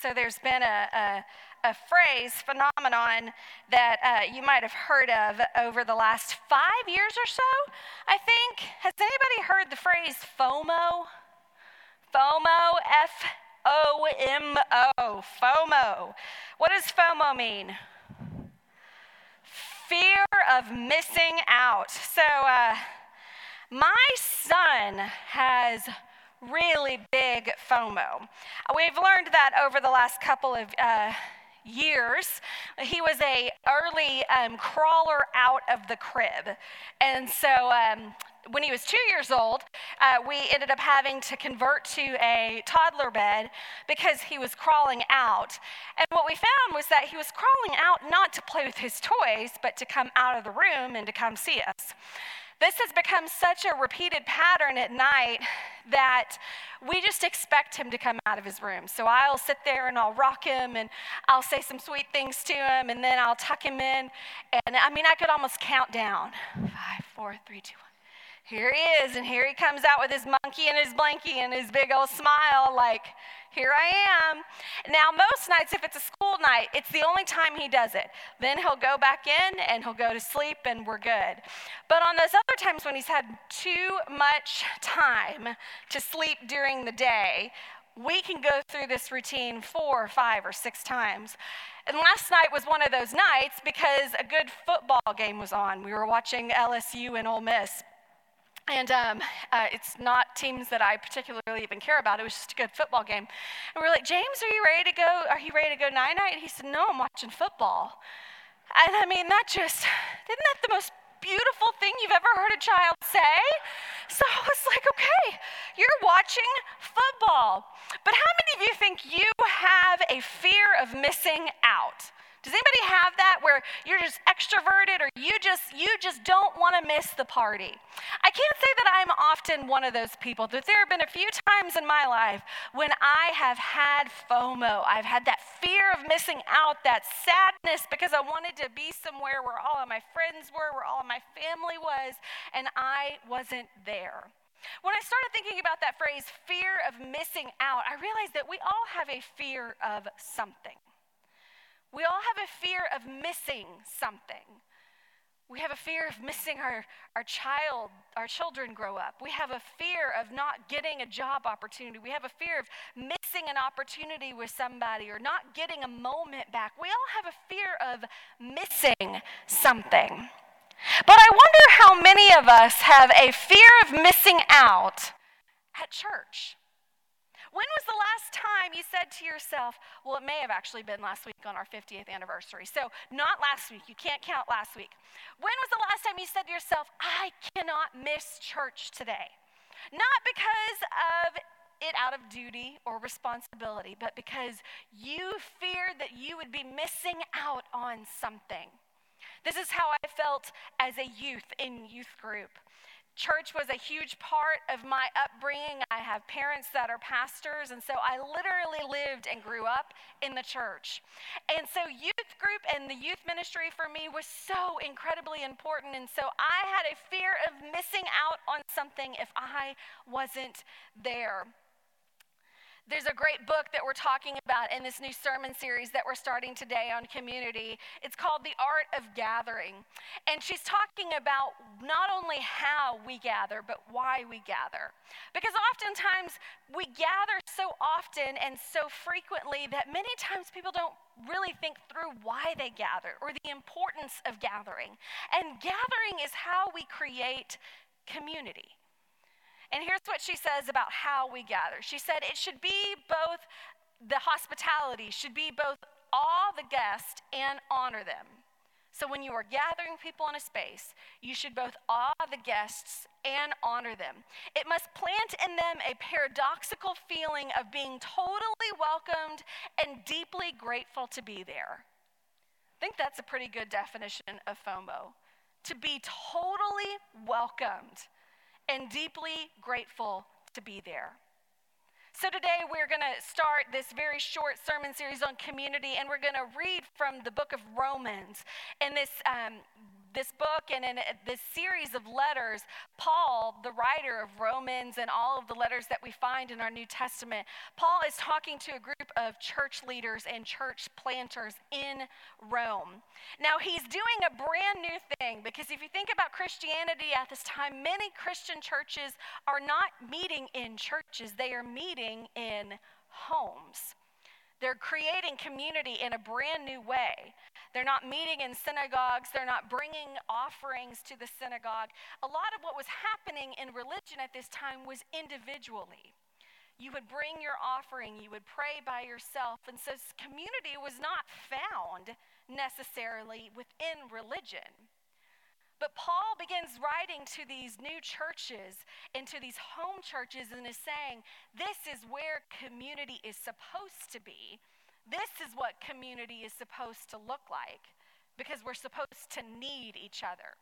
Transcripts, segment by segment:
So there's been a, a, a phrase, phenomenon that uh, you might have heard of over the last five years or so, I think. Has anybody heard the phrase FOMO? FOMO, F O M O, FOMO. What does FOMO mean? Fear of missing out. So, uh, my son has really big FOMO. We've learned that over the last couple of uh, years. He was a early um, crawler out of the crib, and so. Um, when he was two years old, uh, we ended up having to convert to a toddler bed because he was crawling out. And what we found was that he was crawling out not to play with his toys, but to come out of the room and to come see us. This has become such a repeated pattern at night that we just expect him to come out of his room. So I'll sit there and I'll rock him and I'll say some sweet things to him and then I'll tuck him in. And I mean, I could almost count down five, four, three, two, one. Here he is, and here he comes out with his monkey and his blankie and his big old smile, like, here I am. Now, most nights, if it's a school night, it's the only time he does it. Then he'll go back in and he'll go to sleep and we're good. But on those other times when he's had too much time to sleep during the day, we can go through this routine four, or five, or six times. And last night was one of those nights because a good football game was on. We were watching LSU and Ole Miss. And um, uh, it's not teams that I particularly even care about. It was just a good football game. And we are like, James, are you ready to go? Are you ready to go night night? And he said, No, I'm watching football. And I mean, that just, isn't that the most beautiful thing you've ever heard a child say? So I was like, okay, you're watching football. But how many of you think you have a fear of missing out? Does anybody have that you're just extroverted or you just you just don't want to miss the party? I can't say that I'm often one of those people, but there have been a few times in my life when I have had FOMO. I've had that fear of missing out, that sadness because I wanted to be somewhere where all of my friends were, where all of my family was, and I wasn't there. When I started thinking about that phrase, fear of missing out, I realized that we all have a fear of something. We all have a fear of missing something. We have a fear of missing our, our child, our children grow up. We have a fear of not getting a job opportunity. We have a fear of missing an opportunity with somebody or not getting a moment back. We all have a fear of missing something. But I wonder how many of us have a fear of missing out at church. When was the last time you said to yourself, well, it may have actually been last week on our 50th anniversary. So, not last week. You can't count last week. When was the last time you said to yourself, I cannot miss church today? Not because of it out of duty or responsibility, but because you feared that you would be missing out on something. This is how I felt as a youth in youth group. Church was a huge part of my upbringing. I have parents that are pastors, and so I literally lived and grew up in the church. And so, youth group and the youth ministry for me was so incredibly important. And so, I had a fear of missing out on something if I wasn't there. There's a great book that we're talking about in this new sermon series that we're starting today on community. It's called The Art of Gathering. And she's talking about not only how we gather, but why we gather. Because oftentimes we gather so often and so frequently that many times people don't really think through why they gather or the importance of gathering. And gathering is how we create community. And here's what she says about how we gather. She said it should be both the hospitality should be both awe the guest and honor them. So when you are gathering people in a space, you should both awe the guests and honor them. It must plant in them a paradoxical feeling of being totally welcomed and deeply grateful to be there. I think that's a pretty good definition of FOMO. To be totally welcomed and deeply grateful to be there. So, today we're going to start this very short sermon series on community, and we're going to read from the book of Romans. And this um, this book and in uh, this series of letters, Paul, the writer of Romans and all of the letters that we find in our New Testament, Paul is talking to a group of church leaders and church planters in Rome. Now, he's doing a brand new thing because if you think about Christianity at this time, many Christian churches are not meeting in churches, they are meeting in homes. They're creating community in a brand new way. They're not meeting in synagogues, they're not bringing offerings to the synagogue. A lot of what was happening in religion at this time was individually. You would bring your offering, you would pray by yourself. And so community was not found necessarily within religion. But Paul begins writing to these new churches and to these home churches and is saying, This is where community is supposed to be. This is what community is supposed to look like because we're supposed to need each other.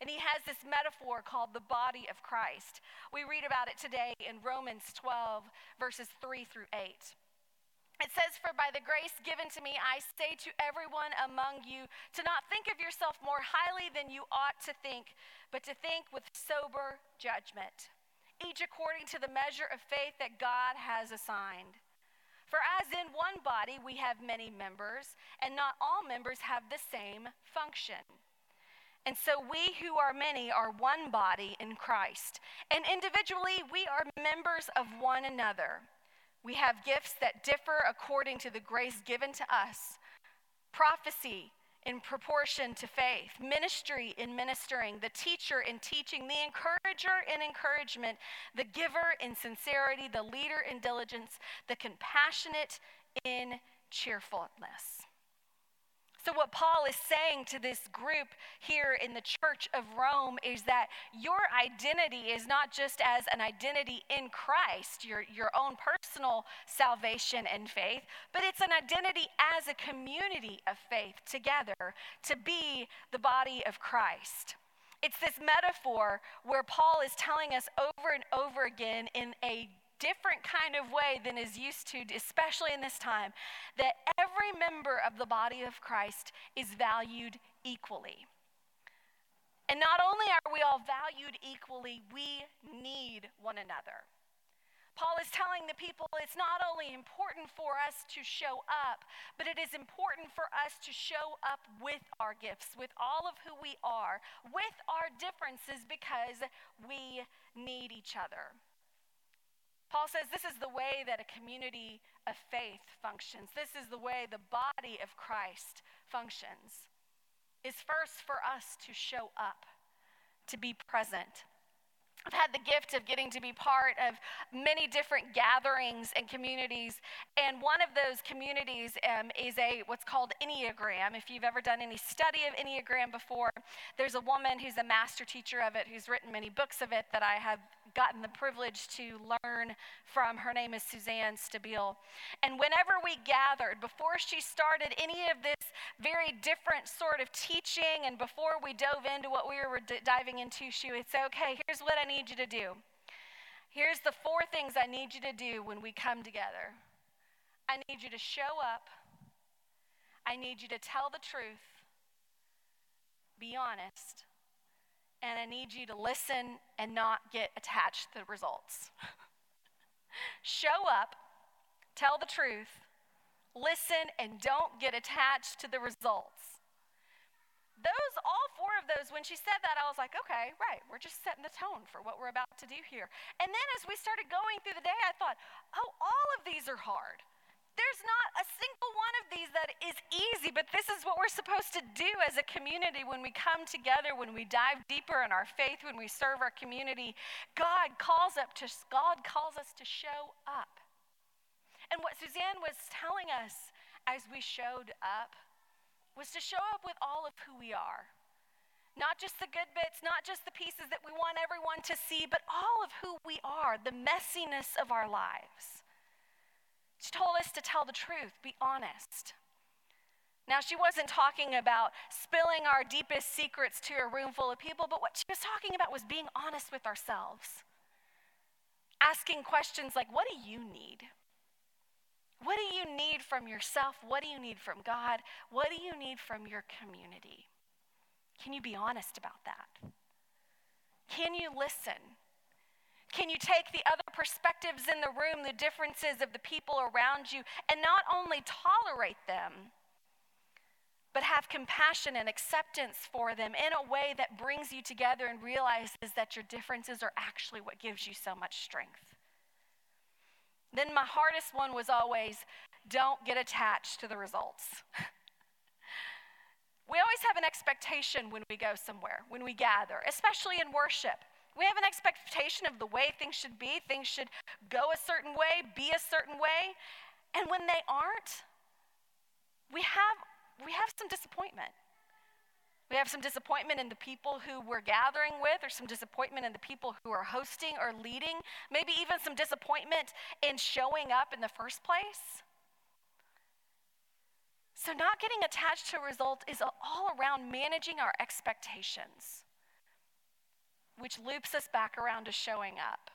And he has this metaphor called the body of Christ. We read about it today in Romans 12, verses 3 through 8. It says, For by the grace given to me, I say to everyone among you to not think of yourself more highly than you ought to think, but to think with sober judgment, each according to the measure of faith that God has assigned. For as in one body we have many members, and not all members have the same function. And so we who are many are one body in Christ, and individually we are members of one another. We have gifts that differ according to the grace given to us prophecy in proportion to faith, ministry in ministering, the teacher in teaching, the encourager in encouragement, the giver in sincerity, the leader in diligence, the compassionate in cheerfulness. So, what Paul is saying to this group here in the church of Rome is that your identity is not just as an identity in Christ, your, your own personal salvation and faith, but it's an identity as a community of faith together to be the body of Christ. It's this metaphor where Paul is telling us over and over again in a different kind of way than is used to, especially in this time, that every member of the body of Christ is valued equally. And not only are we all valued equally, we need one another. Paul is telling the people it's not only important for us to show up, but it is important for us to show up with our gifts, with all of who we are, with our differences, because we need each other. Paul says this is the way that a community of faith functions. This is the way the body of Christ functions. Is first for us to show up, to be present, I've had the gift of getting to be part of many different gatherings and communities, and one of those communities um, is a what's called Enneagram. If you've ever done any study of Enneagram before, there's a woman who's a master teacher of it, who's written many books of it that I have gotten the privilege to learn from. Her name is Suzanne Stabile, and whenever we gathered, before she started any of this very different sort of teaching, and before we dove into what we were d- diving into, she would say, "Okay, here's what I need." need you to do. Here's the four things I need you to do when we come together I need you to show up, I need you to tell the truth, be honest, and I need you to listen and not get attached to the results. show up, tell the truth, listen, and don't get attached to the results those, all four of those, when she said that, I was like, okay, right, we're just setting the tone for what we're about to do here. And then as we started going through the day, I thought, oh, all of these are hard. There's not a single one of these that is easy, but this is what we're supposed to do as a community when we come together, when we dive deeper in our faith, when we serve our community. God calls up to God calls us to show up. And what Suzanne was telling us as we showed up was to show up with all of who we are. Not just the good bits, not just the pieces that we want everyone to see, but all of who we are, the messiness of our lives. She told us to tell the truth, be honest. Now, she wasn't talking about spilling our deepest secrets to a room full of people, but what she was talking about was being honest with ourselves. Asking questions like, What do you need? What do you need from yourself? What do you need from God? What do you need from your community? Can you be honest about that? Can you listen? Can you take the other perspectives in the room, the differences of the people around you, and not only tolerate them, but have compassion and acceptance for them in a way that brings you together and realizes that your differences are actually what gives you so much strength? Then my hardest one was always don't get attached to the results. we always have an expectation when we go somewhere, when we gather, especially in worship. We have an expectation of the way things should be. Things should go a certain way, be a certain way. And when they aren't, we have, we have some disappointment. We have some disappointment in the people who we're gathering with, or some disappointment in the people who are hosting or leading, maybe even some disappointment in showing up in the first place. So, not getting attached to a result is all around managing our expectations which loops us back around to showing up.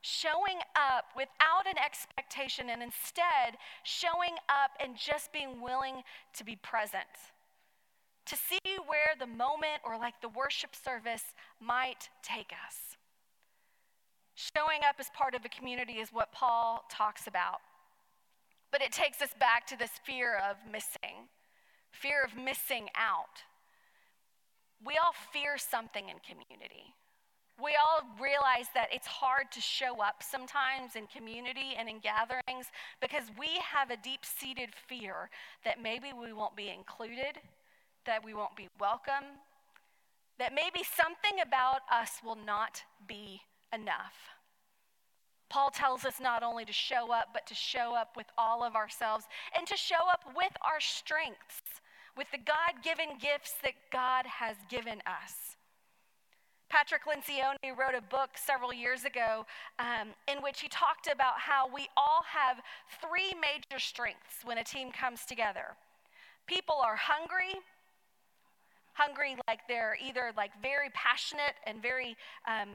Showing up without an expectation and instead showing up and just being willing to be present. To see where the moment or like the worship service might take us. Showing up as part of a community is what Paul talks about. But it takes us back to this fear of missing, fear of missing out. We all fear something in community. We all realize that it's hard to show up sometimes in community and in gatherings because we have a deep seated fear that maybe we won't be included, that we won't be welcome, that maybe something about us will not be enough. Paul tells us not only to show up, but to show up with all of ourselves and to show up with our strengths, with the God given gifts that God has given us. Patrick Lencioni wrote a book several years ago um, in which he talked about how we all have three major strengths when a team comes together. People are hungry, hungry like they're either like very passionate and very um,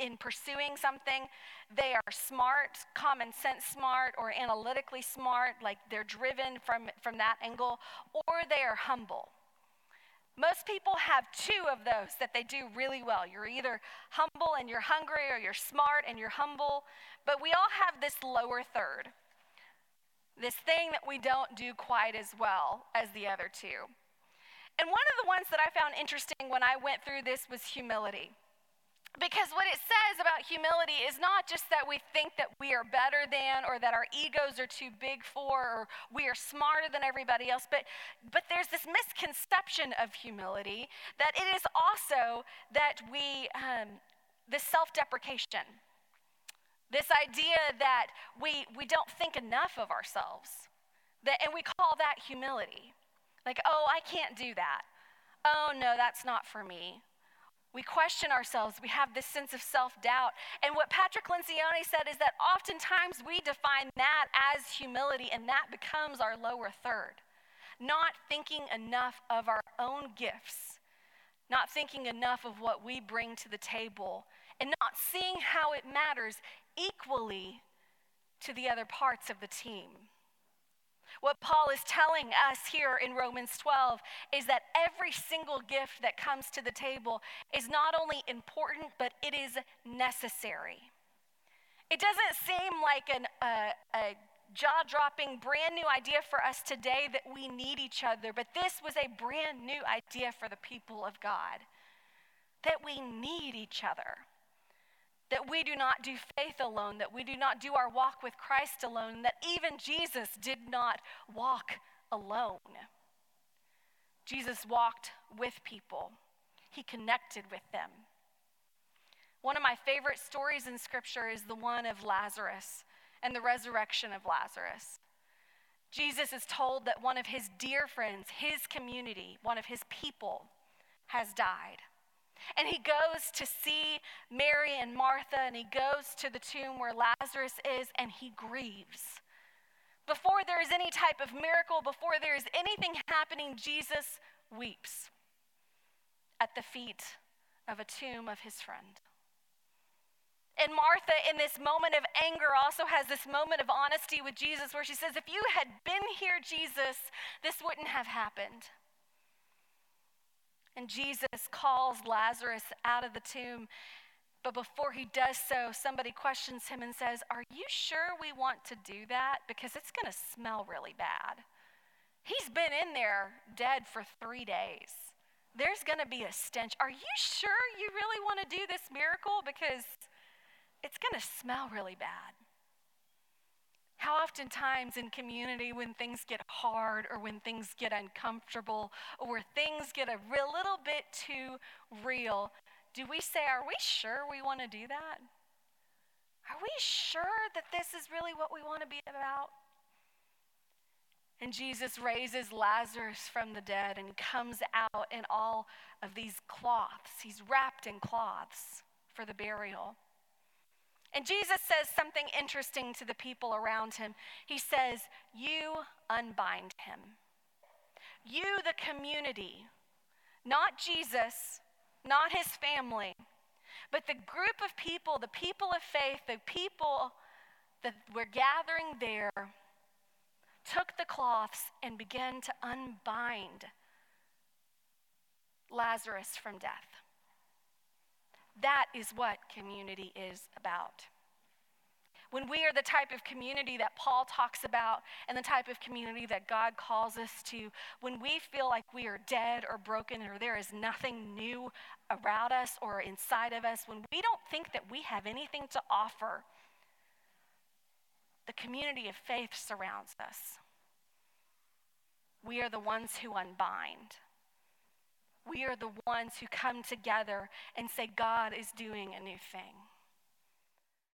in pursuing something. They are smart, common sense smart, or analytically smart, like they're driven from, from that angle, or they are humble. Most people have two of those that they do really well. You're either humble and you're hungry, or you're smart and you're humble. But we all have this lower third, this thing that we don't do quite as well as the other two. And one of the ones that I found interesting when I went through this was humility. Because what it says about humility is not just that we think that we are better than or that our egos are too big for or we are smarter than everybody else, but, but there's this misconception of humility that it is also that we, um, this self deprecation, this idea that we, we don't think enough of ourselves, that, and we call that humility. Like, oh, I can't do that. Oh, no, that's not for me. We question ourselves. We have this sense of self doubt. And what Patrick Lencioni said is that oftentimes we define that as humility, and that becomes our lower third. Not thinking enough of our own gifts, not thinking enough of what we bring to the table, and not seeing how it matters equally to the other parts of the team. What Paul is telling us here in Romans 12 is that every single gift that comes to the table is not only important, but it is necessary. It doesn't seem like an, uh, a jaw dropping, brand new idea for us today that we need each other, but this was a brand new idea for the people of God that we need each other that we do not do faith alone, that we do not do our walk with Christ alone, that even Jesus did not walk alone. Jesus walked with people, he connected with them. One of my favorite stories in Scripture is the one of Lazarus and the resurrection of Lazarus. Jesus is told that one of his dear friends, his community, one of his people, has died. And he goes to see Mary and Martha, and he goes to the tomb where Lazarus is, and he grieves. Before there is any type of miracle, before there is anything happening, Jesus weeps at the feet of a tomb of his friend. And Martha, in this moment of anger, also has this moment of honesty with Jesus where she says, If you had been here, Jesus, this wouldn't have happened. And Jesus calls Lazarus out of the tomb. But before he does so, somebody questions him and says, Are you sure we want to do that? Because it's going to smell really bad. He's been in there dead for three days. There's going to be a stench. Are you sure you really want to do this miracle? Because it's going to smell really bad. How oftentimes in community, when things get hard or when things get uncomfortable or where things get a real, little bit too real, do we say, Are we sure we want to do that? Are we sure that this is really what we want to be about? And Jesus raises Lazarus from the dead and comes out in all of these cloths. He's wrapped in cloths for the burial. And Jesus says something interesting to the people around him. He says, You unbind him. You, the community, not Jesus, not his family, but the group of people, the people of faith, the people that were gathering there, took the cloths and began to unbind Lazarus from death. That is what community is about. When we are the type of community that Paul talks about and the type of community that God calls us to, when we feel like we are dead or broken or there is nothing new around us or inside of us, when we don't think that we have anything to offer, the community of faith surrounds us. We are the ones who unbind. We are the ones who come together and say, God is doing a new thing.